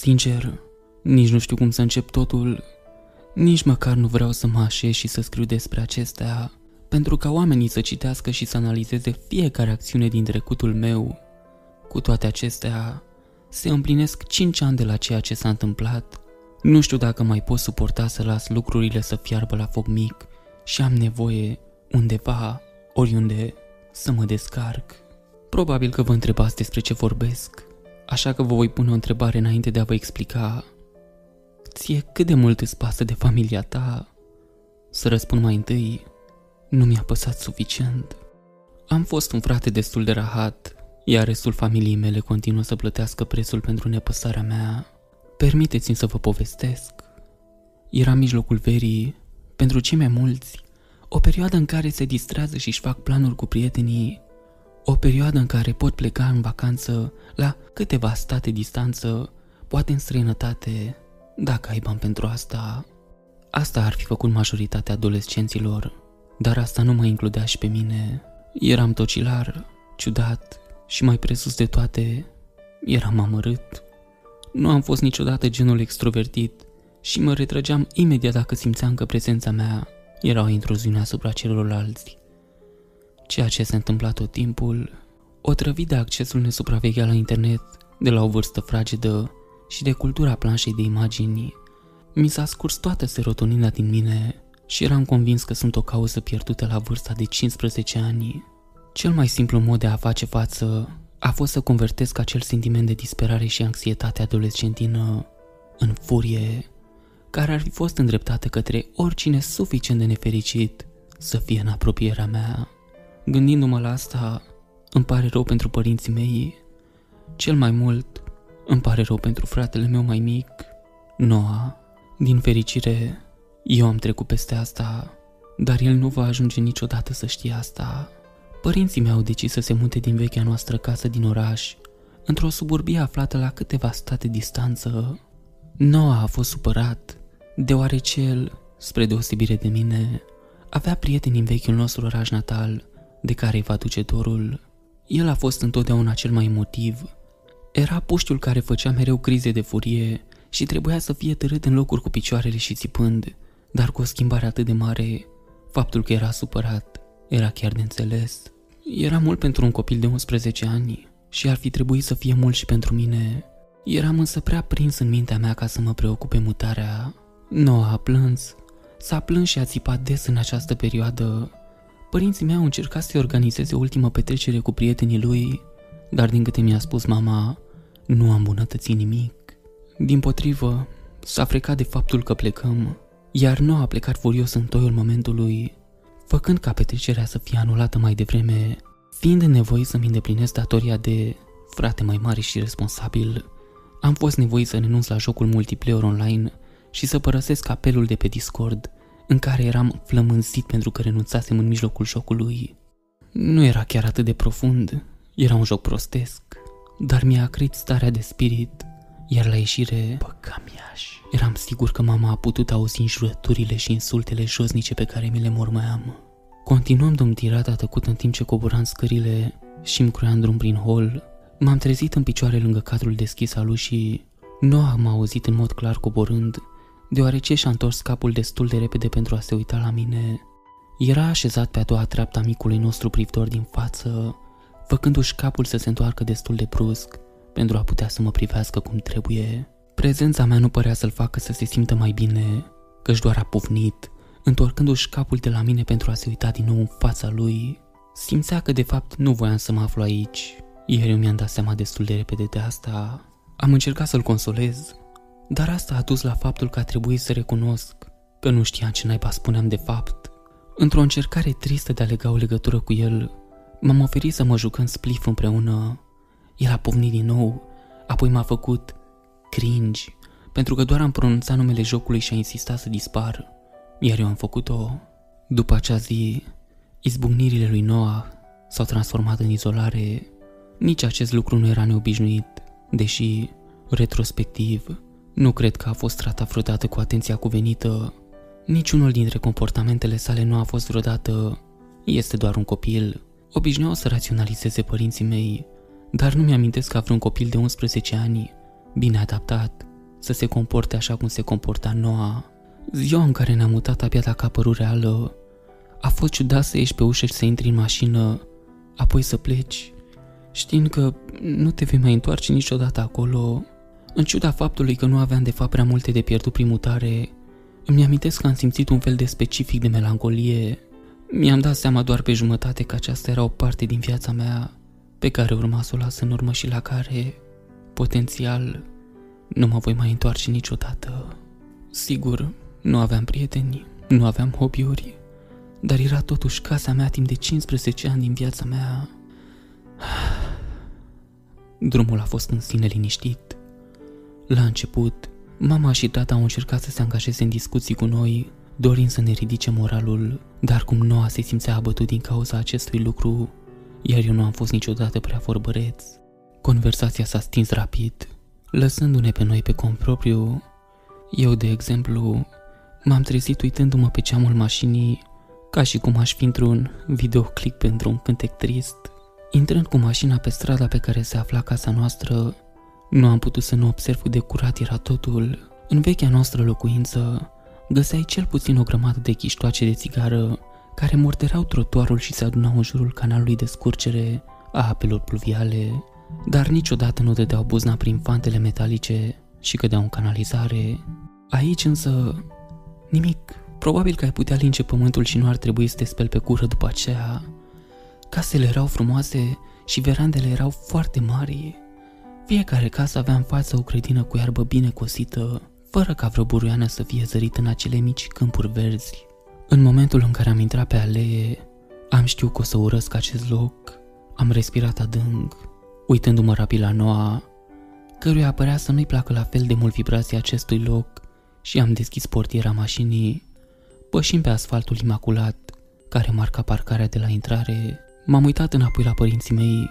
Sincer, nici nu știu cum să încep totul, nici măcar nu vreau să mă așez și să scriu despre acestea, pentru ca oamenii să citească și să analizeze fiecare acțiune din trecutul meu. Cu toate acestea, se împlinesc 5 ani de la ceea ce s-a întâmplat. Nu știu dacă mai pot suporta să las lucrurile să fiarbă la foc mic și am nevoie, undeva, oriunde, să mă descarc. Probabil că vă întrebați despre ce vorbesc, așa că vă voi pune o întrebare înainte de a vă explica. Ție cât de mult îți pasă de familia ta? Să răspund mai întâi, nu mi-a păsat suficient. Am fost un frate destul de rahat, iar restul familiei mele continuă să plătească prețul pentru nepăsarea mea. Permiteți-mi să vă povestesc. Era mijlocul verii, pentru cei mai mulți, o perioadă în care se distrează și își fac planuri cu prietenii, o perioadă în care pot pleca în vacanță la câteva state distanță, poate în străinătate, dacă ai bani pentru asta. Asta ar fi făcut majoritatea adolescenților, dar asta nu mă includea și pe mine. Eram tocilar, ciudat și mai presus de toate, eram amărât. Nu am fost niciodată genul extrovertit și mă retrăgeam imediat dacă simțeam că prezența mea era o intruziune asupra celorlalți. Ceea ce se întâmpla tot timpul, o trăvit de accesul nesupravegheat la internet de la o vârstă fragedă și de cultura planșei de imagini, mi s-a scurs toată serotonina din mine și eram convins că sunt o cauză pierdută la vârsta de 15 ani. Cel mai simplu mod de a face față a fost să convertesc acel sentiment de disperare și anxietate adolescentină în furie, care ar fi fost îndreptată către oricine suficient de nefericit să fie în apropierea mea. Gândindu-mă la asta, îmi pare rău pentru părinții mei, cel mai mult îmi pare rău pentru fratele meu mai mic, Noah. Din fericire, eu am trecut peste asta, dar el nu va ajunge niciodată să știe asta. Părinții mei au decis să se mute din vechea noastră casă din oraș, într-o suburbie aflată la câteva state distanță. Noah a fost supărat, deoarece el, spre deosebire de mine, avea prieteni în vechiul nostru oraș natal, de care îi va duce dorul. El a fost întotdeauna cel mai emotiv. Era puștiul care făcea mereu crize de furie și trebuia să fie târât în locuri cu picioarele și țipând, dar cu o schimbare atât de mare, faptul că era supărat era chiar de înțeles. Era mult pentru un copil de 11 ani și ar fi trebuit să fie mult și pentru mine. Eram însă prea prins în mintea mea ca să mă preocupe mutarea. Noa a plâns, s-a plâns și a țipat des în această perioadă. Părinții mei au încercat să-i organizeze ultima petrecere cu prietenii lui, dar din câte mi-a spus mama, nu am îmbunătățit nimic. Din potrivă, s-a frecat de faptul că plecăm, iar nu a plecat furios în toiul momentului, făcând ca petrecerea să fie anulată mai devreme, fiind nevoit să-mi îndeplinesc datoria de frate mai mare și responsabil, am fost nevoit să renunț la jocul multiplayer online și să părăsesc apelul de pe Discord, în care eram flămânzit pentru că renunțasem în mijlocul jocului. Nu era chiar atât de profund, era un joc prostesc, dar mi-a acrit starea de spirit, iar la ieșire, păcamiaș, eram sigur că mama a putut auzi înjurăturile și insultele josnice pe care mi le mormăiam. Continuam dom tirata tăcut în timp ce coboram scările și îmi cruiam drum prin hol. M-am trezit în picioare lângă cadrul deschis al ușii. Nu am auzit în mod clar coborând, deoarece și-a întors capul destul de repede pentru a se uita la mine. Era așezat pe a doua treaptă a micului nostru privitor din față, făcându-și capul să se întoarcă destul de brusc pentru a putea să mă privească cum trebuie. Prezența mea nu părea să-l facă să se simtă mai bine, căci doar a pufnit, întorcându-și capul de la mine pentru a se uita din nou în fața lui. Simțea că de fapt nu voiam să mă aflu aici, iar eu mi-am dat seama destul de repede de asta. Am încercat să-l consolez, dar asta a dus la faptul că a trebuit să recunosc că nu știam ce naiba spuneam de fapt. Într-o încercare tristă de a lega o legătură cu el, m-am oferit să mă jucăm splif împreună. El a povnit din nou, apoi m-a făcut cringe, pentru că doar am pronunțat numele jocului și a insistat să dispar, iar eu am făcut-o. După acea zi, izbucnirile lui Noah s-au transformat în izolare. Nici acest lucru nu era neobișnuit, deși, retrospectiv, nu cred că a fost tratat vreodată cu atenția cuvenită. Niciunul dintre comportamentele sale nu a fost vreodată este doar un copil. Obișnuiau să raționalizeze părinții mei, dar nu mi-amintesc ca vreun copil de 11 ani bine adaptat, să se comporte așa cum se comporta Noa. Ziua în care ne-am mutat abia dacă a apărut reală, a fost ciudat să ieși pe ușă și să intri în mașină, apoi să pleci, știind că nu te vei mai întoarce niciodată acolo. În ciuda faptului că nu aveam de fapt prea multe de pierdut prin mutare, îmi amintesc că am simțit un fel de specific de melancolie. Mi-am dat seama doar pe jumătate că aceasta era o parte din viața mea pe care urma să o las în urmă și la care, potențial, nu mă voi mai întoarce niciodată. Sigur, nu aveam prieteni, nu aveam hobby-uri, dar era totuși casa mea timp de 15 ani din viața mea. Drumul a fost în sine liniștit. La început, mama și tata au încercat să se angajeze în discuții cu noi, dorind să ne ridice moralul, dar cum Noa se simțea abătut din cauza acestui lucru, iar eu nu am fost niciodată prea vorbăreț. Conversația s-a stins rapid, lăsându-ne pe noi pe cont propriu. Eu, de exemplu, m-am trezit uitându-mă pe ceamul mașinii, ca și cum aș fi într-un videoclip pentru un cântec trist. Intrând cu mașina pe strada pe care se afla casa noastră, nu am putut să nu observ de curat era totul. În vechea noastră locuință, găseai cel puțin o grămadă de chiștoace de țigară care morderau trotuarul și se adunau în jurul canalului de scurgere a apelor pluviale, dar niciodată nu dădeau buzna prin fantele metalice și cădeau în canalizare. Aici însă, nimic. Probabil că ai putea linge pământul și nu ar trebui să te speli pe cură după aceea. Casele erau frumoase și verandele erau foarte mari. Fiecare casă avea în față o grădină cu iarbă bine cosită, fără ca vreo buruiană să fie zărit în acele mici câmpuri verzi. În momentul în care am intrat pe alee, am știut că o să urăsc acest loc. Am respirat adânc, uitându-mă rapid la Noa, căruia părea să nu-i placă la fel de mult vibrația acestui loc și am deschis portiera mașinii, pășind pe asfaltul imaculat care marca parcarea de la intrare. M-am uitat înapoi la părinții mei,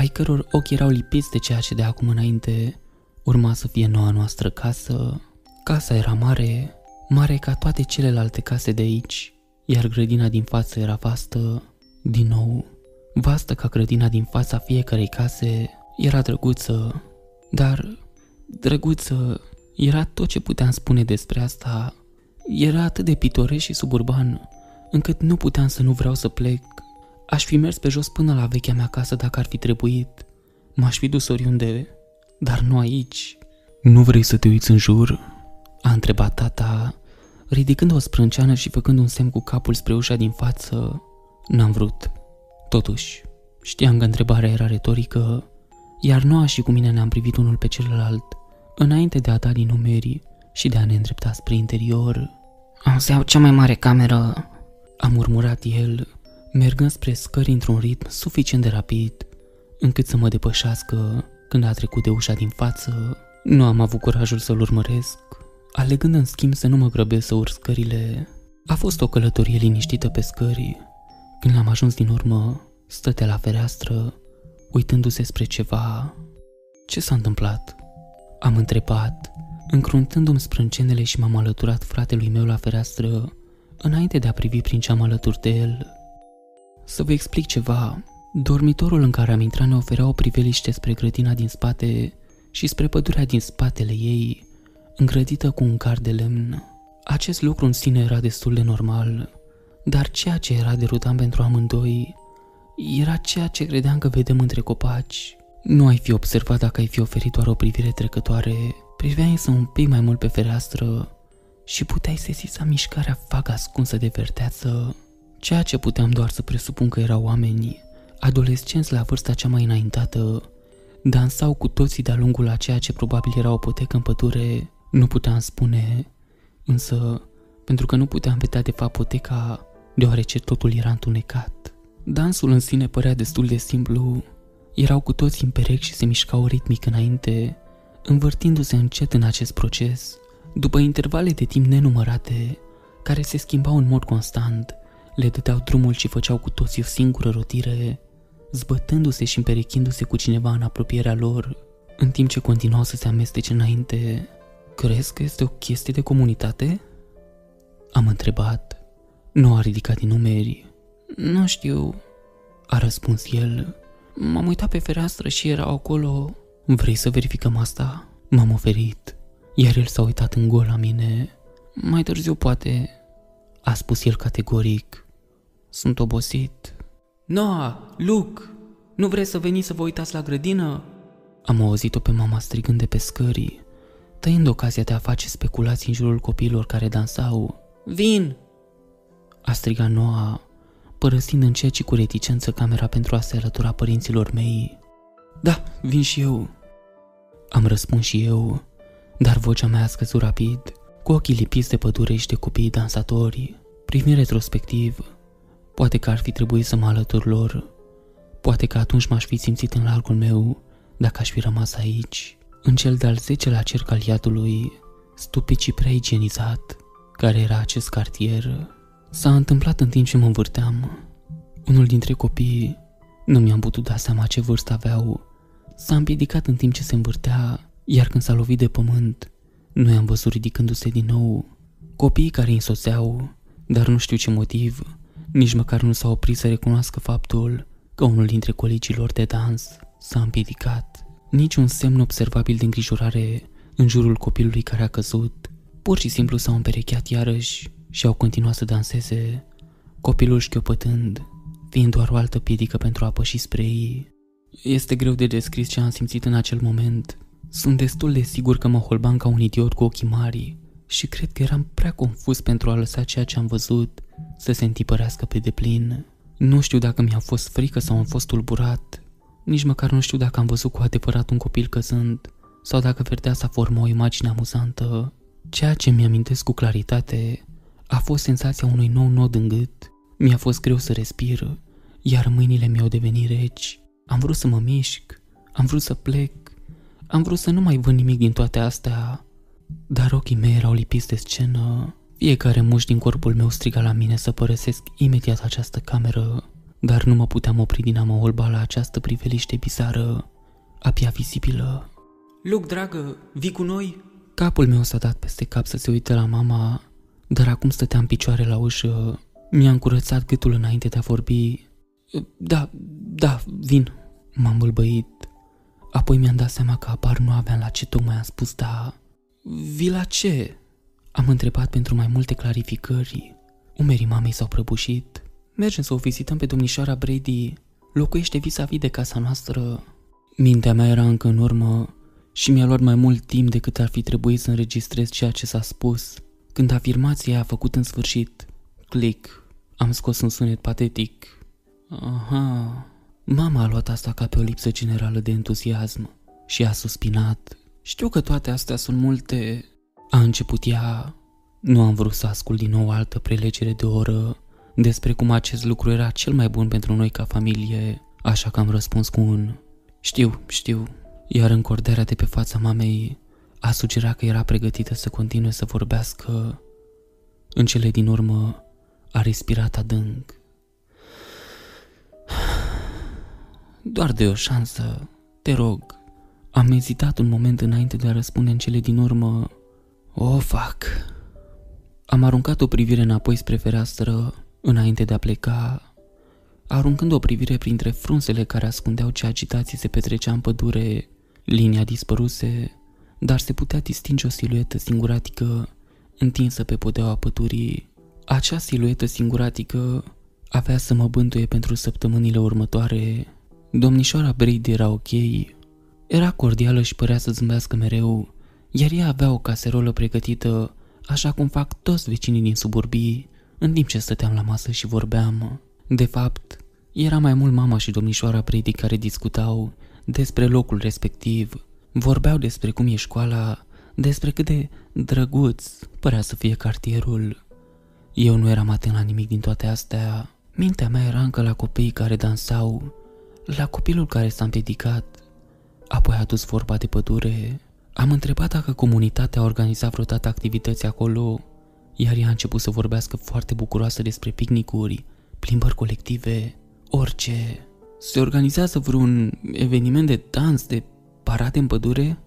ai căror ochi erau lipiți de ceea ce de acum înainte urma să fie noua noastră casă. Casa era mare, mare ca toate celelalte case de aici, iar grădina din față era vastă, din nou, vastă ca grădina din fața fiecarei case, era drăguță, dar drăguță era tot ce puteam spune despre asta. Era atât de pitoresc și suburban, încât nu puteam să nu vreau să plec. Aș fi mers pe jos până la vechea mea casă dacă ar fi trebuit. M-aș fi dus oriunde, dar nu aici. Nu vrei să te uiți în jur? A întrebat tata, ridicând o sprânceană și făcând un semn cu capul spre ușa din față. N-am vrut. Totuși, știam că întrebarea era retorică, iar Noa și cu mine ne-am privit unul pe celălalt, înainte de a da din numeri și de a ne îndrepta spre interior. Am să iau cea mai mare cameră, a murmurat el, mergând spre scări într-un ritm suficient de rapid, încât să mă depășească când a trecut de ușa din față. Nu am avut curajul să-l urmăresc, alegând în schimb să nu mă grăbesc să urc scările. A fost o călătorie liniștită pe scări. Când am ajuns din urmă, stătea la fereastră, uitându-se spre ceva. Ce s-a întâmplat? Am întrebat, încruntându-mi sprâncenele și m-am alăturat fratelui meu la fereastră, înainte de a privi prin ce am alături de el. Să vă explic ceva. Dormitorul în care am intrat ne oferea o priveliște spre grădina din spate și spre pădurea din spatele ei, îngrădită cu un car de lemn. Acest lucru în sine era destul de normal, dar ceea ce era derutant pentru amândoi era ceea ce credeam că vedem între copaci. Nu ai fi observat dacă ai fi oferit doar o privire trecătoare, priveai însă un pic mai mult pe fereastră și puteai sesiza mișcarea vagă ascunsă de verteață, ceea ce puteam doar să presupun că erau oameni, adolescenți la vârsta cea mai înaintată, dansau cu toții de-a lungul a ceea ce probabil era o potecă în pădure, nu puteam spune, însă pentru că nu puteam vedea de fapt poteca, deoarece totul era întunecat. Dansul în sine părea destul de simplu, erau cu toții în perechi și se mișcau ritmic înainte, învârtindu-se încet în acest proces. După intervale de timp nenumărate, care se schimbau în mod constant, le dădeau drumul și făceau cu toții o singură rotire, zbătându-se și împerechindu-se cu cineva în apropierea lor, în timp ce continuau să se amestece înainte. Crezi că este o chestie de comunitate? Am întrebat. Nu a ridicat din numeri. Nu știu, a răspuns el. M-am uitat pe fereastră și erau acolo. Vrei să verificăm asta? M-am oferit, iar el s-a uitat în gol la mine. Mai târziu poate, a spus el categoric. Sunt obosit. Noah, Luke, nu vreți să veniți să vă uitați la grădină? Am auzit-o pe mama strigând de pe scării, tăind ocazia de a face speculații în jurul copiilor care dansau. Vin! A strigat Noah, părăsind încet și cu reticență camera pentru a se alătura părinților mei. Da, vin și eu. Am răspuns și eu, dar vocea mea a scăzut rapid, cu ochii lipiți de pădure și de copiii dansatori. Privind retrospectiv, poate că ar fi trebuit să mă alătur lor. Poate că atunci m-aș fi simțit în largul meu dacă aș fi rămas aici, în cel de-al zecelea cerc al iadului, stupid și prea igienizat, care era acest cartier. S-a întâmplat în timp ce mă învârteam. Unul dintre copii, nu mi-am putut da seama ce vârstă aveau, s-a împiedicat în timp ce se învârtea, iar când s-a lovit de pământ, nu i-am văzut ridicându-se din nou. Copiii care îi însoțeau, dar nu știu ce motiv, nici măcar nu s-au oprit să recunoască faptul că unul dintre colegii lor de dans s-a împiedicat. Niciun semn observabil de îngrijorare în jurul copilului care a căzut. Pur și simplu s-au împerecheat iarăși și au continuat să danseze, copilul șchiopătând, fiind doar o altă piedică pentru a păși spre ei. Este greu de descris ce am simțit în acel moment. Sunt destul de sigur că mă holbam ca un idiot cu ochii mari și cred că eram prea confuz pentru a lăsa ceea ce am văzut să se întipărească pe deplin. Nu știu dacă mi-a fost frică sau am fost tulburat. Nici măcar nu știu dacă am văzut cu adevărat un copil căzând sau dacă verdea să formă o imagine amuzantă. Ceea ce mi-amintesc cu claritate a fost senzația unui nou nod în gât. Mi-a fost greu să respir, iar mâinile mi-au devenit reci. Am vrut să mă mișc, am vrut să plec, am vrut să nu mai văd nimic din toate astea, dar ochii mei erau lipiți de scenă. Fiecare muș din corpul meu striga la mine să părăsesc imediat această cameră, dar nu mă puteam opri din a mă olba la această priveliște bizară, apia vizibilă. Luc, dragă, vii cu noi? Capul meu s-a dat peste cap să se uite la mama, dar acum stăteam picioare la ușă. Mi-am curățat gâtul înainte de a vorbi. Da, da, vin. M-am bălbăit. Apoi mi-am dat seama că apar nu aveam la ce tocmai am spus, da... Vi la ce? Am întrebat pentru mai multe clarificări. Umerii mamei s-au prăbușit. Mergem să o vizităm pe domnișoara Brady. Locuiește vis-a-vis de casa noastră. Mintea mea era încă în urmă și mi-a luat mai mult timp decât ar fi trebuit să înregistrez ceea ce s-a spus. Când afirmația a făcut în sfârșit click, am scos un sunet patetic. Aha, mama a luat asta ca pe o lipsă generală de entuziasm și a suspinat. Știu că toate astea sunt multe... A început ea... Nu am vrut să ascult din nou altă prelegere de oră despre cum acest lucru era cel mai bun pentru noi ca familie, așa că am răspuns cu un... Știu, știu. Iar încordarea de pe fața mamei a sugerat că era pregătită să continue să vorbească. În cele din urmă a respirat adânc. Doar de o șansă, te rog. Am ezitat un moment înainte de a răspunde în cele din urmă. O, oh, fac. Am aruncat o privire înapoi spre fereastră înainte de a pleca, aruncând o privire printre frunzele care ascundeau ce agitație se petrecea în pădure. Linia dispăruse, dar se putea distinge o siluetă singuratică întinsă pe podeaua pădurii. Acea siluetă singuratică avea să mă bântuie pentru săptămânile următoare. Domnișoara Brady era ok, era cordială și părea să zâmbească mereu, iar ea avea o caserolă pregătită, așa cum fac toți vecinii din suburbii, în timp ce stăteam la masă și vorbeam. De fapt, era mai mult mama și domnișoara Brady care discutau despre locul respectiv, vorbeau despre cum e școala, despre cât de drăguț părea să fie cartierul. Eu nu eram atent la nimic din toate astea. Mintea mea era încă la copiii care dansau, la copilul care s-a împiedicat. Apoi a dus vorba de pădure. Am întrebat dacă comunitatea a organizat vreodată activități acolo, iar ea a început să vorbească foarte bucuroasă despre picnicuri, plimbări colective, orice. Se organizează vreun eveniment de dans, de parade în pădure?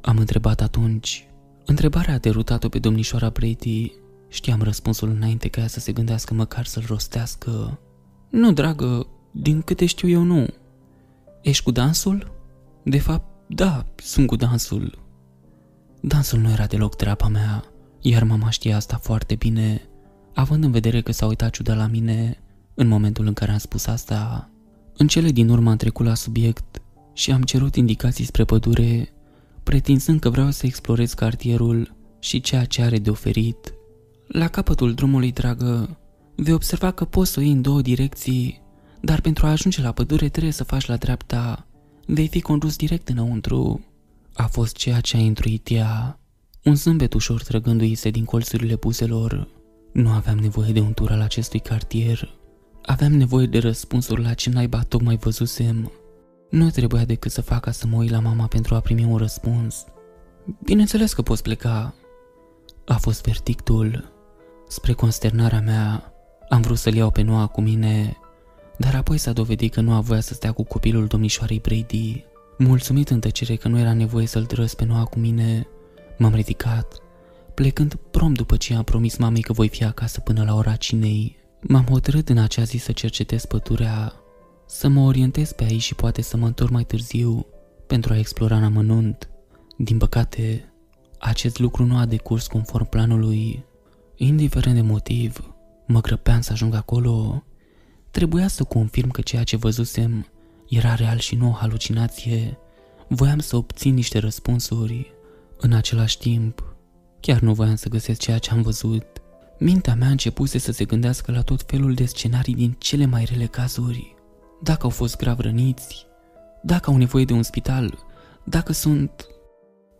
Am întrebat atunci. Întrebarea a derutat-o pe domnișoara Brady. Știam răspunsul înainte ca ea să se gândească măcar să-l rostească. Nu, dragă, din câte știu eu nu. Ești cu dansul? De fapt, da, sunt cu dansul. Dansul nu era deloc treaba mea, iar mama știa asta foarte bine, având în vedere că s-a uitat ciudat la mine în momentul în care am spus asta. În cele din urmă am trecut la subiect și am cerut indicații spre pădure, pretinzând că vreau să explorez cartierul și ceea ce are de oferit. La capătul drumului, dragă, vei observa că poți să o iei în două direcții, dar pentru a ajunge la pădure trebuie să faci la dreapta. Vei fi condus direct înăuntru. A fost ceea ce a intruit ea. Un zâmbet ușor trăgându-i se din colțurile buzelor. Nu aveam nevoie de un tur al acestui cartier. Aveam nevoie de răspunsuri la ce naiba tocmai văzusem. Nu trebuia decât să fac ca să mă uit la mama pentru a primi un răspuns. Bineînțeles că poți pleca. A fost verdictul. Spre consternarea mea, am vrut să-l iau pe Noa cu mine, dar apoi s-a dovedit că nu voia să stea cu copilul domnișoarei Brady. Mulțumit în tăcere că nu era nevoie să-l drăs pe Noa cu mine, m-am ridicat, plecând prompt după ce am promis mamei că voi fi acasă până la ora cinei. M-am hotărât în acea zi să cercetez pădurea, să mă orientez pe aici și poate să mă întorc mai târziu pentru a explora în amănunt. Din păcate, acest lucru nu a decurs conform planului. Indiferent de motiv, mă grăbeam să ajung acolo. Trebuia să confirm că ceea ce văzusem era real și nu o halucinație. Voiam să obțin niște răspunsuri. În același timp, chiar nu voiam să găsesc ceea ce am văzut. Mintea mea începuse să se gândească la tot felul de scenarii din cele mai rele cazuri. Dacă au fost grav răniți, dacă au nevoie de un spital, dacă sunt...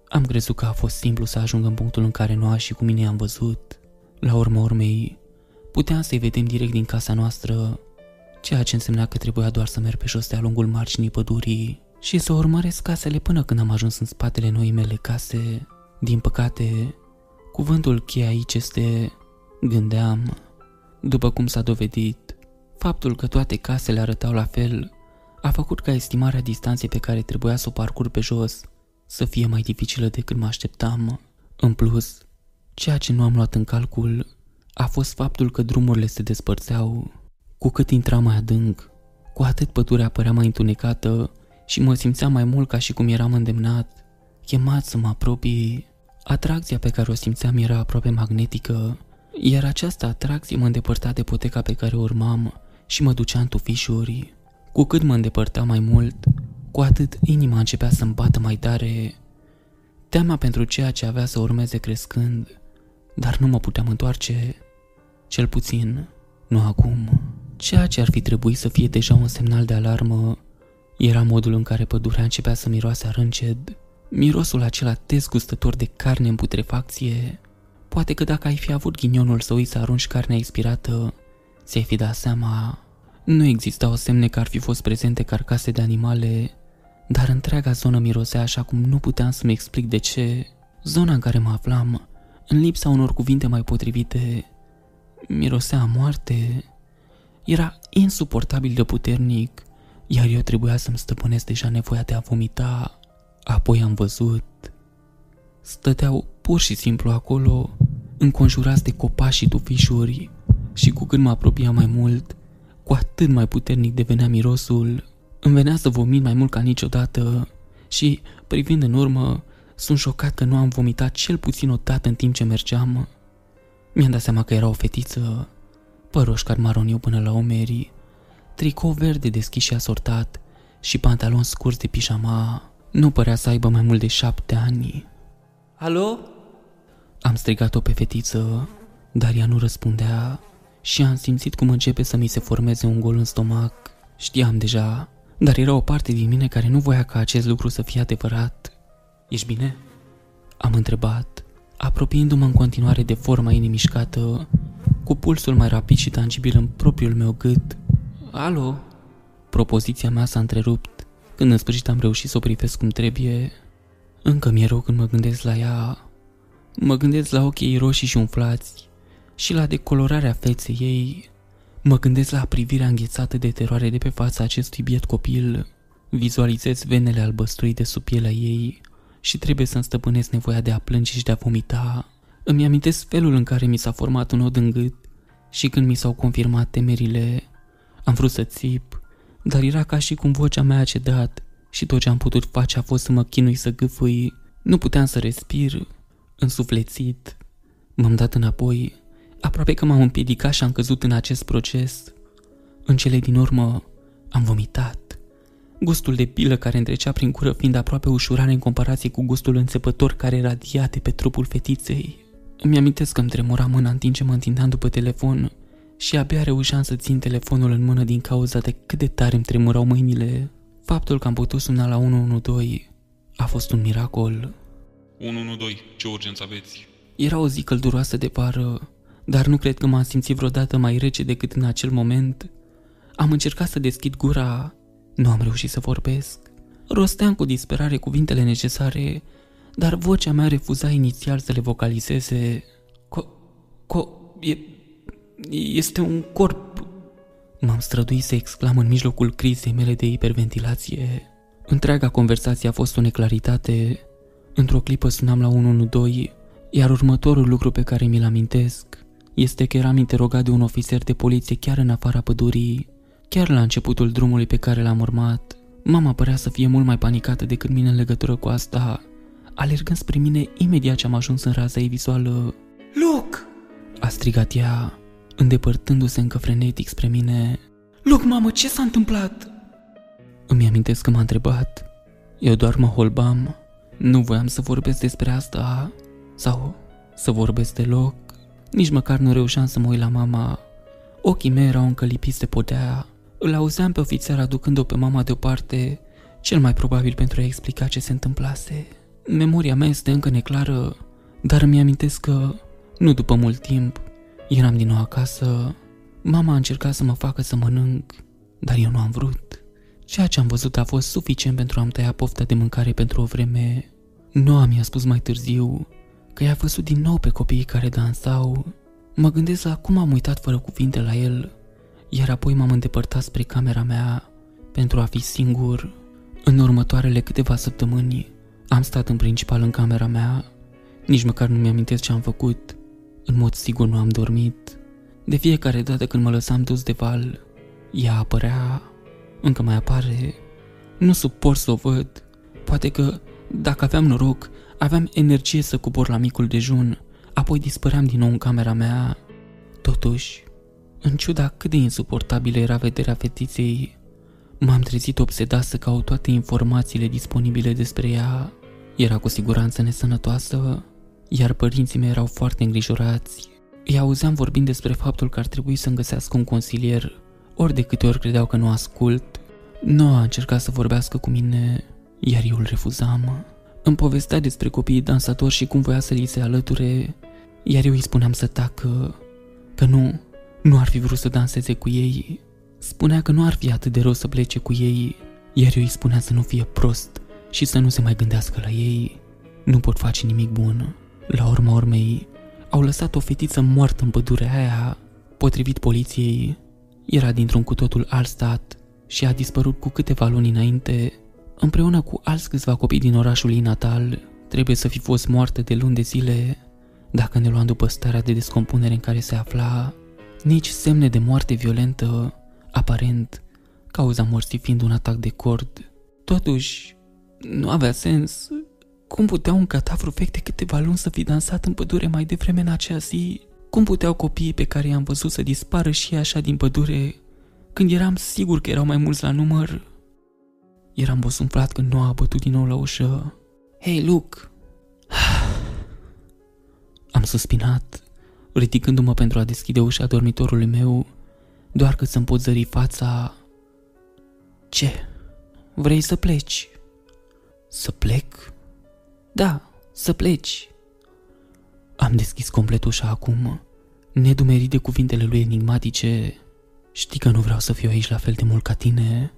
Am crezut că a fost simplu să ajung în punctul în care Noa și cu mine am văzut. La urma urmei, puteam să-i vedem direct din casa noastră, ceea ce însemna că trebuia doar să merg pe jos de-a lungul marginii pădurii și să urmăresc casele până când am ajuns în spatele noii mele case. Din păcate, cuvântul cheie aici este Gândeam, după cum s-a dovedit, faptul că toate casele arătau la fel a făcut ca estimarea distanței pe care trebuia să o parcurg pe jos să fie mai dificilă decât mă așteptam. În plus, ceea ce nu am luat în calcul a fost faptul că drumurile se despărțeau. Cu cât intram mai adânc, cu atât pădurea părea mai întunecată și mă simțeam mai mult ca și cum eram îndemnat, chemat să mă apropii. Atracția pe care o simțeam era aproape magnetică iar această atracție mă îndepărta de poteca pe care o urmam și mă ducea în tufișuri. Cu cât mă îndepărta mai mult, cu atât inima începea să-mi bată mai tare. Teama pentru ceea ce avea să urmeze crescând, dar nu mă puteam întoarce, cel puțin, nu acum. Ceea ce ar fi trebuit să fie deja un semnal de alarmă era modul în care pădurea începea să miroase arânced, mirosul acela dezgustător de carne în putrefacție, Poate că dacă ai fi avut ghinionul să uiți să arunci carnea expirată, ți-ai fi dat seama. Nu existau semne că ar fi fost prezente carcase de animale, dar întreaga zonă mirosea așa cum nu puteam să-mi explic de ce. Zona în care mă aflam, în lipsa unor cuvinte mai potrivite, mirosea a moarte. Era insuportabil de puternic, iar eu trebuia să-mi stăpânesc deja nevoia de a vomita. Apoi am văzut. Stăteau pur și simplu acolo, înconjurați de copaci și tufișuri, și cu cât mă apropiam mai mult, cu atât mai puternic devenea mirosul. Îmi venea să vomit mai mult ca niciodată și, privind în urmă, sunt șocat că nu am vomitat cel puțin o dată în timp ce mergeam. Mi-am dat seama că era o fetiță, păroș maroniu până la omeri, tricou verde deschis și asortat și pantaloni scurți de pișama. Nu părea să aibă mai mult de șapte ani. Alo? Am strigat-o pe fetiță, dar ea nu răspundea și am simțit cum începe să mi se formeze un gol în stomac. Știam deja, dar era o parte din mine care nu voia ca acest lucru să fie adevărat. Ești bine? Am întrebat, apropiindu-mă în continuare de forma ei nemișcată, cu pulsul mai rapid și tangibil în propriul meu gât. Alo? Propoziția mea s-a întrerupt când în sfârșit am reușit să o privesc cum trebuie. Încă mi-e rău când mă gândesc la ea Mă gândesc la ochii roșii și umflați și la decolorarea feței ei. Mă gândesc la privirea înghețată de teroare de pe fața acestui biet copil. Vizualizez venele albăstrui de sub pielea ei și trebuie să-mi stăpânesc nevoia de a plânge și de a vomita. Îmi amintesc felul în care mi s-a format un nod în gât și când mi s-au confirmat temerile. Am vrut să țip, dar era ca și cum vocea mea a cedat și tot ce am putut face a fost să mă chinui să gâfâi. Nu puteam să respir însuflețit. M-am dat înapoi, aproape că m-am împiedicat și am căzut în acest proces. În cele din urmă am vomitat. Gustul de pilă care întrecea prin cură fiind aproape ușurare în comparație cu gustul înțepător care radiate pe trupul fetiței. Îmi amintesc că îmi tremura mâna în timp ce mă întindeam după telefon și abia reușeam să țin telefonul în mână din cauza de cât de tare îmi tremurau mâinile. Faptul că am putut suna la 112 a fost un miracol. 112, ce urgență aveți? Era o zi călduroasă de vară, dar nu cred că m-am simțit vreodată mai rece decât în acel moment. Am încercat să deschid gura, nu am reușit să vorbesc. Rosteam cu disperare cuvintele necesare, dar vocea mea refuza inițial să le vocalizeze. Co... Co... E... Este un corp... M-am străduit să exclam în mijlocul crizei mele de hiperventilație. Întreaga conversație a fost o neclaritate. Într-o clipă sunam la 112, iar următorul lucru pe care mi-l amintesc este că eram interogat de un ofițer de poliție chiar în afara pădurii. Chiar la începutul drumului pe care l-am urmat, mama părea să fie mult mai panicată decât mine în legătură cu asta, alergând spre mine imediat ce am ajuns în raza ei vizuală. Luc! A strigat ea, îndepărtându-se încă frenetic spre mine. Luc, mamă, ce s-a întâmplat? Îmi amintesc că m-a întrebat. Eu doar mă holbam. Nu voiam să vorbesc despre asta sau să vorbesc deloc. Nici măcar nu reușeam să mă uit la mama. Ochii mei erau încă lipiți de podea. Îl auzeam pe ofițer aducând-o pe mama deoparte, cel mai probabil pentru a explica ce se întâmplase. Memoria mea este încă neclară, dar îmi amintesc că, nu după mult timp, eram din nou acasă. Mama a încercat să mă facă să mănânc, dar eu nu am vrut. Ceea ce am văzut a fost suficient pentru a-mi tăia pofta de mâncare pentru o vreme. Noa mi-a spus mai târziu că i-a văzut din nou pe copiii care dansau. Mă gândesc la cum am uitat fără cuvinte la el, iar apoi m-am îndepărtat spre camera mea pentru a fi singur. În următoarele câteva săptămâni am stat în principal în camera mea, nici măcar nu mi-amintesc ce am făcut. În mod sigur nu am dormit. De fiecare dată când mă lăsam dus de val, ea apărea, încă mai apare. Nu suport să o văd. Poate că, dacă aveam noroc, aveam energie să cobor la micul dejun, apoi dispăream din nou în camera mea. Totuși, în ciuda cât de insuportabilă era vederea fetiței, m-am trezit obsedat să caut toate informațiile disponibile despre ea. Era cu siguranță nesănătoasă, iar părinții mei erau foarte îngrijorați. Îi auzeam vorbind despre faptul că ar trebui să-mi găsească un consilier, ori de câte ori credeau că nu ascult. Nu a încercat să vorbească cu mine, iar eu îl refuzam. Îmi povestea despre copiii dansatori și cum voia să li se alăture, iar eu îi spuneam să tacă, că nu, nu ar fi vrut să danseze cu ei. Spunea că nu ar fi atât de rău să plece cu ei, iar eu îi spunea să nu fie prost și să nu se mai gândească la ei. Nu pot face nimic bun. La urma urmei, au lăsat o fetiță moartă în pădurea aia. Potrivit poliției, era dintr-un cu totul alt stat și a dispărut cu câteva luni înainte, împreună cu alți câțiva copii din orașul ei natal, trebuie să fi fost moartă de luni de zile, dacă ne luam după starea de descompunere în care se afla, nici semne de moarte violentă, aparent, cauza morții fiind un atac de cord. Totuși, nu avea sens. Cum putea un catafru vechi de câteva luni să fi dansat în pădure mai devreme în acea zi? Cum puteau copiii pe care i-am văzut să dispară și așa din pădure, când eram sigur că erau mai mulți la număr? Eram bosunflat când nu a bătut din nou la ușă. Hei, Luke! Am suspinat, ridicându-mă pentru a deschide ușa dormitorului meu, doar că să-mi pot zări fața. Ce? Vrei să pleci? Să plec? Da, să pleci. Am deschis complet ușa acum, nedumerit de cuvintele lui enigmatice. Știi că nu vreau să fiu aici la fel de mult ca tine.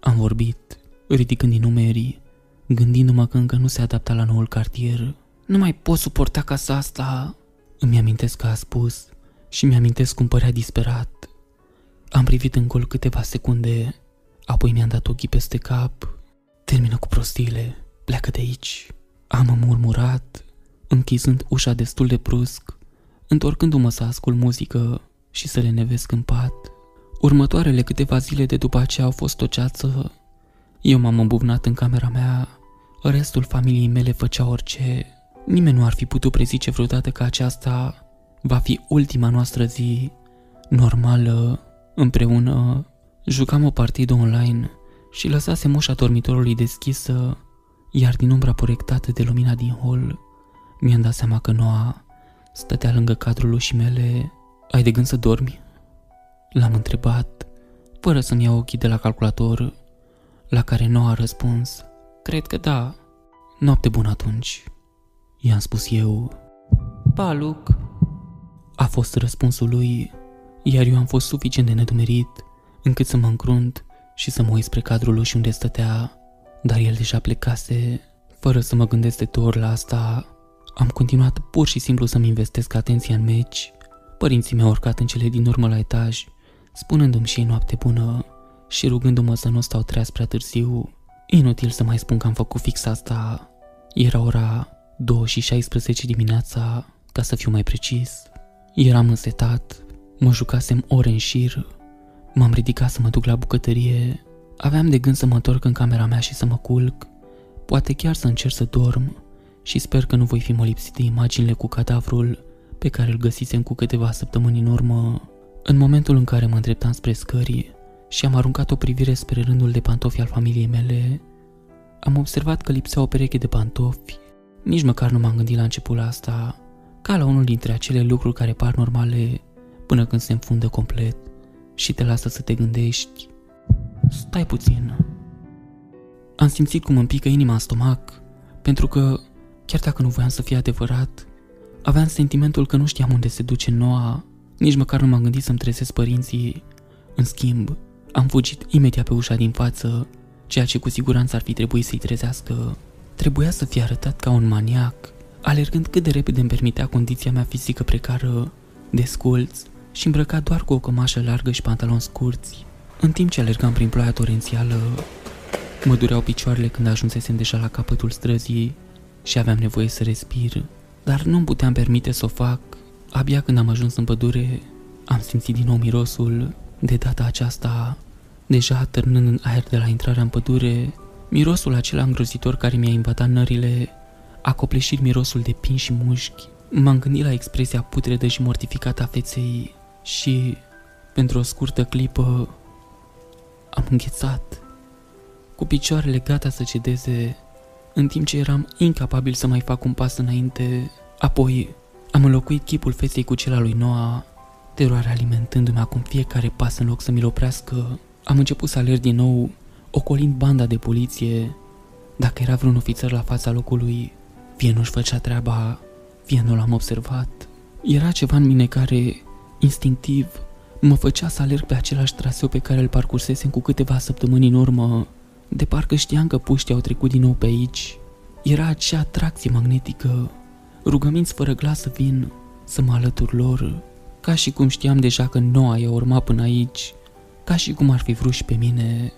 Am vorbit, ridicând din numerii, gândindu-mă că încă nu se adapta la noul cartier. Nu mai pot suporta casa asta. Îmi amintesc că a spus și mi-amintesc cum părea disperat. Am privit în gol câteva secunde, apoi mi-am dat ochii peste cap. Termină cu prostiile, pleacă de aici. Am murmurat, închizând ușa destul de brusc, întorcându-mă să ascult muzică și să le nevesc în pat. Următoarele câteva zile de după aceea au fost o ceață. Eu m-am îmbuvnat în camera mea, restul familiei mele făcea orice. Nimeni nu ar fi putut prezice vreodată că aceasta va fi ultima noastră zi normală, împreună. Jucam o partidă online și lăsasem ușa dormitorului deschisă, iar din umbra proiectată de lumina din hol, mi-am dat seama că Noa stătea lângă cadrul ușii mele. Ai de gând să dormi? L-am întrebat, fără să-mi iau ochii de la calculator, la care Noa a răspuns, Cred că da. Noapte bună atunci, i-am spus eu. Pa, Luc. A fost răspunsul lui, iar eu am fost suficient de nedumerit încât să mă încrunt și să mă uit spre cadrul ușii unde stătea, dar el deja plecase. Fără să mă gândesc de două ori la asta, am continuat pur și simplu să-mi investesc atenția în meci. Părinții mi-au urcat în cele din urmă la etaj, spunându-mi și ei noapte bună și rugându-mă să nu stau treaz prea târziu. Inutil să mai spun că am făcut fix asta. Era ora 2 și 16 dimineața, ca să fiu mai precis. Eram însetat, mă jucasem ore în șir, m-am ridicat să mă duc la bucătărie, aveam de gând să mă întorc în camera mea și să mă culc, poate chiar să încerc să dorm și sper că nu voi fi molipsit de imaginile cu cadavrul pe care îl găsisem cu câteva săptămâni în urmă. În momentul în care mă îndreptam spre scări și am aruncat o privire spre rândul de pantofi al familiei mele, am observat că lipsea o pereche de pantofi. Nici măcar nu m-am gândit la început la asta, ca la unul dintre acele lucruri care par normale până când se înfundă complet și te lasă să te gândești. Stai puțin. Am simțit cum îmi pică inima în stomac, pentru că, chiar dacă nu voiam să fie adevărat, aveam sentimentul că nu știam unde se duce noua, nici măcar nu m-am gândit să-mi trezesc părinții. În schimb, am fugit imediat pe ușa din față, ceea ce cu siguranță ar fi trebuit să-i trezească. Trebuia să fie arătat ca un maniac, alergând cât de repede îmi permitea condiția mea fizică precară, desculț și îmbrăcat doar cu o cămașă largă și pantaloni scurți. În timp ce alergam prin ploaia torențială, mă dureau picioarele când ajunsesem deja la capătul străzii și aveam nevoie să respir, dar nu-mi puteam permite să o fac. Abia când am ajuns în pădure, am simțit din nou mirosul, de data aceasta, deja târnând în aer de la intrarea în pădure, mirosul acela îngrozitor care mi-a invadat nările, a copleșit mirosul de pin și mușchi. M-am gândit la expresia putredă și mortificată a feței și, pentru o scurtă clipă, am înghețat, cu picioarele gata să cedeze, în timp ce eram incapabil să mai fac un pas înainte. Apoi am înlocuit chipul feței cu cel al lui Noah, teroarea alimentându-mi acum fiecare pas în loc să mi-l oprească. Am început să alerg din nou, ocolind banda de poliție. Dacă era vreun ofițer la fața locului, fie nu-și făcea treaba, fie nu l-am observat. Era ceva în mine care, instinctiv, mă făcea să alerg pe același traseu pe care îl parcursesem cu câteva săptămâni în urmă, de parcă știam că puștii au trecut din nou pe aici. Era acea atracție magnetică, rugăminți fără glas să vin, să mă alătur lor, ca și cum știam deja că noua i-a urmat până aici, ca și cum ar fi vrut și pe mine.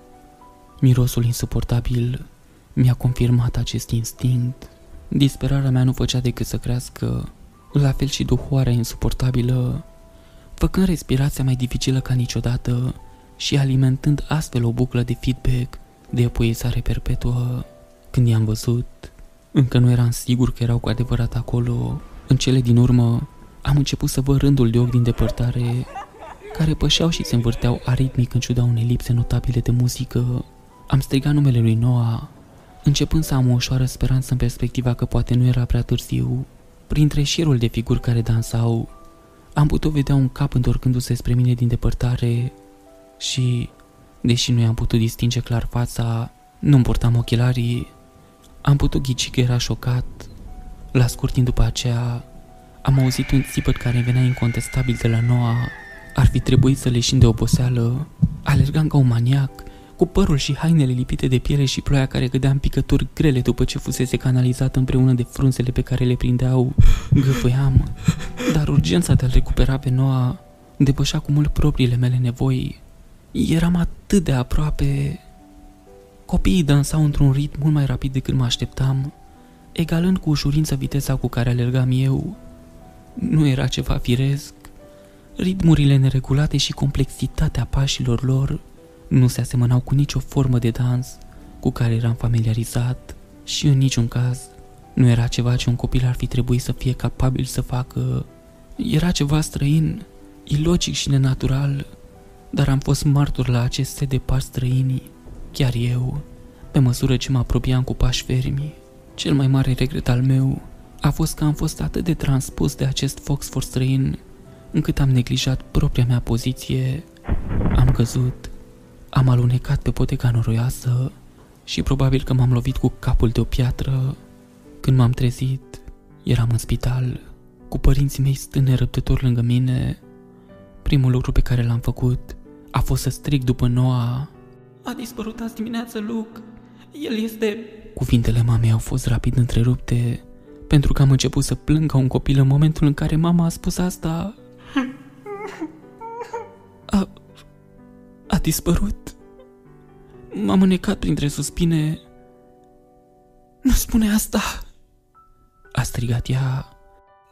Mirosul insuportabil mi-a confirmat acest instinct. Disperarea mea nu făcea decât să crească, la fel și duhoarea insuportabilă, făcând respirația mai dificilă ca niciodată și alimentând astfel o buclă de feedback de epuizare perpetuă. Când i-am văzut, încă nu eram sigur că erau cu adevărat acolo. În cele din urmă, am început să văd rândul de ochi din depărtare care pășeau și se învârteau aritmic în ciuda unei lipse notabile de muzică. Am strigat numele lui Noah, începând să am o ușoară speranță în perspectiva că poate nu era prea târziu. Printre șirul de figuri care dansau, am putut vedea un cap întorcându-se spre mine din depărtare și, deși nu i-am putut distinge clar fața, nu-mi purtam ochelarii, am putut ghici că era șocat. La scurt timp după aceea, am auzit un țipăt care venea incontestabil de la Noa. Ar fi trebuit să leșin de oboseală. Alergam ca un maniac, cu părul și hainele lipite de piele și ploaia care cădea în picături grele după ce fusese canalizat împreună de frunzele pe care le prindeau. Gâfâiam, dar urgența de a-l recupera pe Noa depășea cu mult propriile mele nevoi. Eram atât de aproape. Copiii dansau într-un ritm mult mai rapid decât mă așteptam, egalând cu ușurință viteza cu care alergam eu. Nu era ceva firesc. Ritmurile neregulate și complexitatea pașilor lor nu se asemănau cu nicio formă de dans cu care eram familiarizat și în niciun caz Nu era ceva ce un copil ar fi trebuit să fie capabil să facă. Era ceva străin, ilogic și nenatural, dar am fost martor la acest set de pași străini, chiar eu, pe măsură ce mă apropiam cu pași fermi. Cel mai mare regret al meu a fost că am fost atât de transpus de acest for străin, încât am neglijat propria mea poziție, am căzut, am alunecat pe poteca noroioasă și probabil că m-am lovit cu capul de o piatră. Când m-am trezit, eram în spital, cu părinții mei stând nerăbdători lângă mine. Primul lucru pe care l-am făcut a fost să strig după Noa. A dispărut azi dimineață, Luke. El este... Cuvintele mamei au fost rapid întrerupte, pentru că am început să plâng ca un copil în momentul în care mama a spus asta. A, a dispărut. M-am înecat printre suspine. Nu spune asta! A strigat ea.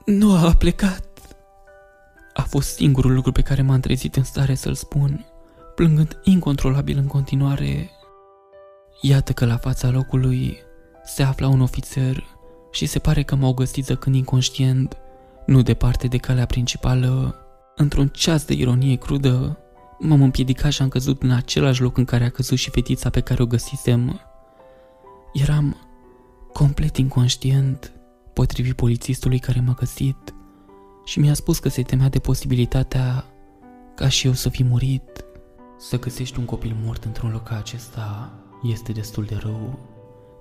Nu a plecat. A fost singurul lucru pe care m-am trezit în stare să-l spun, plângând incontrolabil în continuare. Iată că la fața locului se afla un ofițer și se pare că m-au găsit zăcând inconștient, nu departe de calea principală, într-un ceas de ironie crudă, m-am împiedicat și am căzut în același loc în care a căzut și fetița pe care o găsisem. Eram complet inconștient, potrivit polițistului care m-a găsit, și mi-a spus că se temea de posibilitatea ca și eu să fi murit. Să găsești un copil mort într-un loc ca acesta este destul de rău.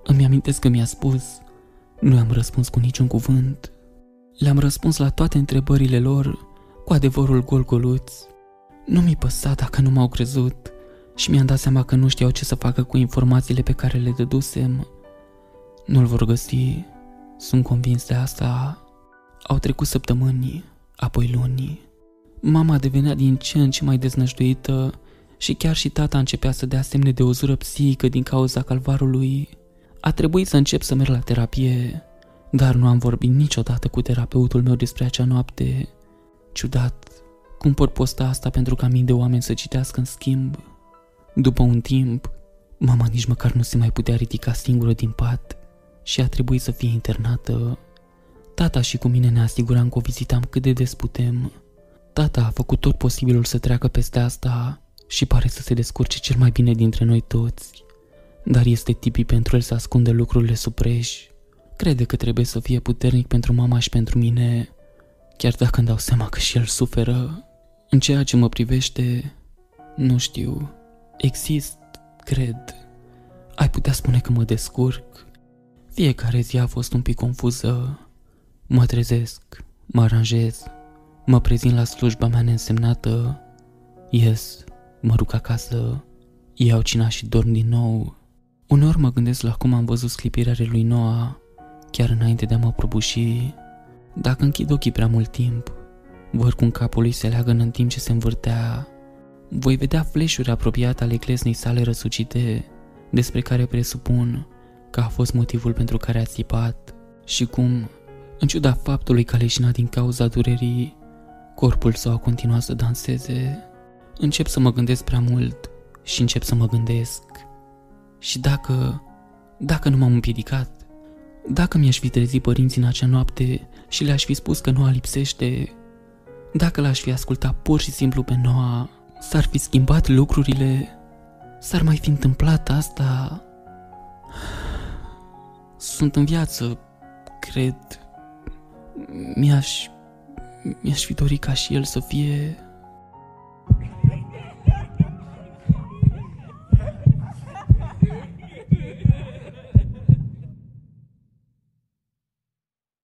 Îmi amintesc că mi-a spus, nu am răspuns cu niciun cuvânt. Le-am răspuns la toate întrebările lor cu adevărul gol-goluț. Nu mi păsa dacă nu m-au crezut și mi-am dat seama că nu știau ce să facă cu informațiile pe care le dădusem. Nu-l vor găsi, sunt convins de asta. Au trecut săptămâni, apoi luni. Mama devenea din ce în ce mai deznăjduită și chiar și tata începea să dea semne de uzură psihică din cauza calvarului. A trebuit să încep să merg la terapie, dar nu am vorbit niciodată cu terapeutul meu despre acea noapte. Ciudat, cum pot posta asta pentru ca mii de oameni să citească în schimb? După un timp, mama nici măcar nu se mai putea ridica singură din pat și a trebuit să fie internată. Tata și cu mine ne asiguram că o vizitam cât de des putem. Tata a făcut tot posibilul să treacă peste asta și pare să se descurce cel mai bine dintre noi toți. Dar este tipic pentru el să ascundă lucrurile supreși. Crede că trebuie să fie puternic pentru mama și pentru mine, chiar dacă îmi dau seama că și el suferă. În ceea ce mă privește, nu știu, exist, cred. Ai putea spune că mă descurc. Fiecare zi a fost un pic confuză. Mă trezesc, mă aranjez, mă prezint la slujba mea neînsemnată, ies, mă duc acasă, iau cina și dorm din nou. Uneori mă gândesc la cum am văzut sclipirea lui Noah, chiar înainte de a mă prăbuși. Dacă închid ochii prea mult timp, văd cum capul lui se leagă în timp ce se învârtea. Voi vedea fleșuri apropiate ale clesnei sale răsucite, despre care presupun că a fost motivul pentru care a țipat și cum, în ciuda faptului că a leșinat din cauza durerii, corpul său a continuat să danseze. Încep să mă gândesc prea mult și încep să mă gândesc. Și dacă, dacă nu m-am împiedicat, dacă mi-aș fi trezit părinții în acea noapte și le-aș fi spus că Noa lipsește, dacă l-aș fi ascultat pur și simplu pe Noa, s-ar fi schimbat lucrurile, s-ar mai fi întâmplat asta. Sunt în viață, cred. Mi-aș, mi-aș fi dorit ca și el să fie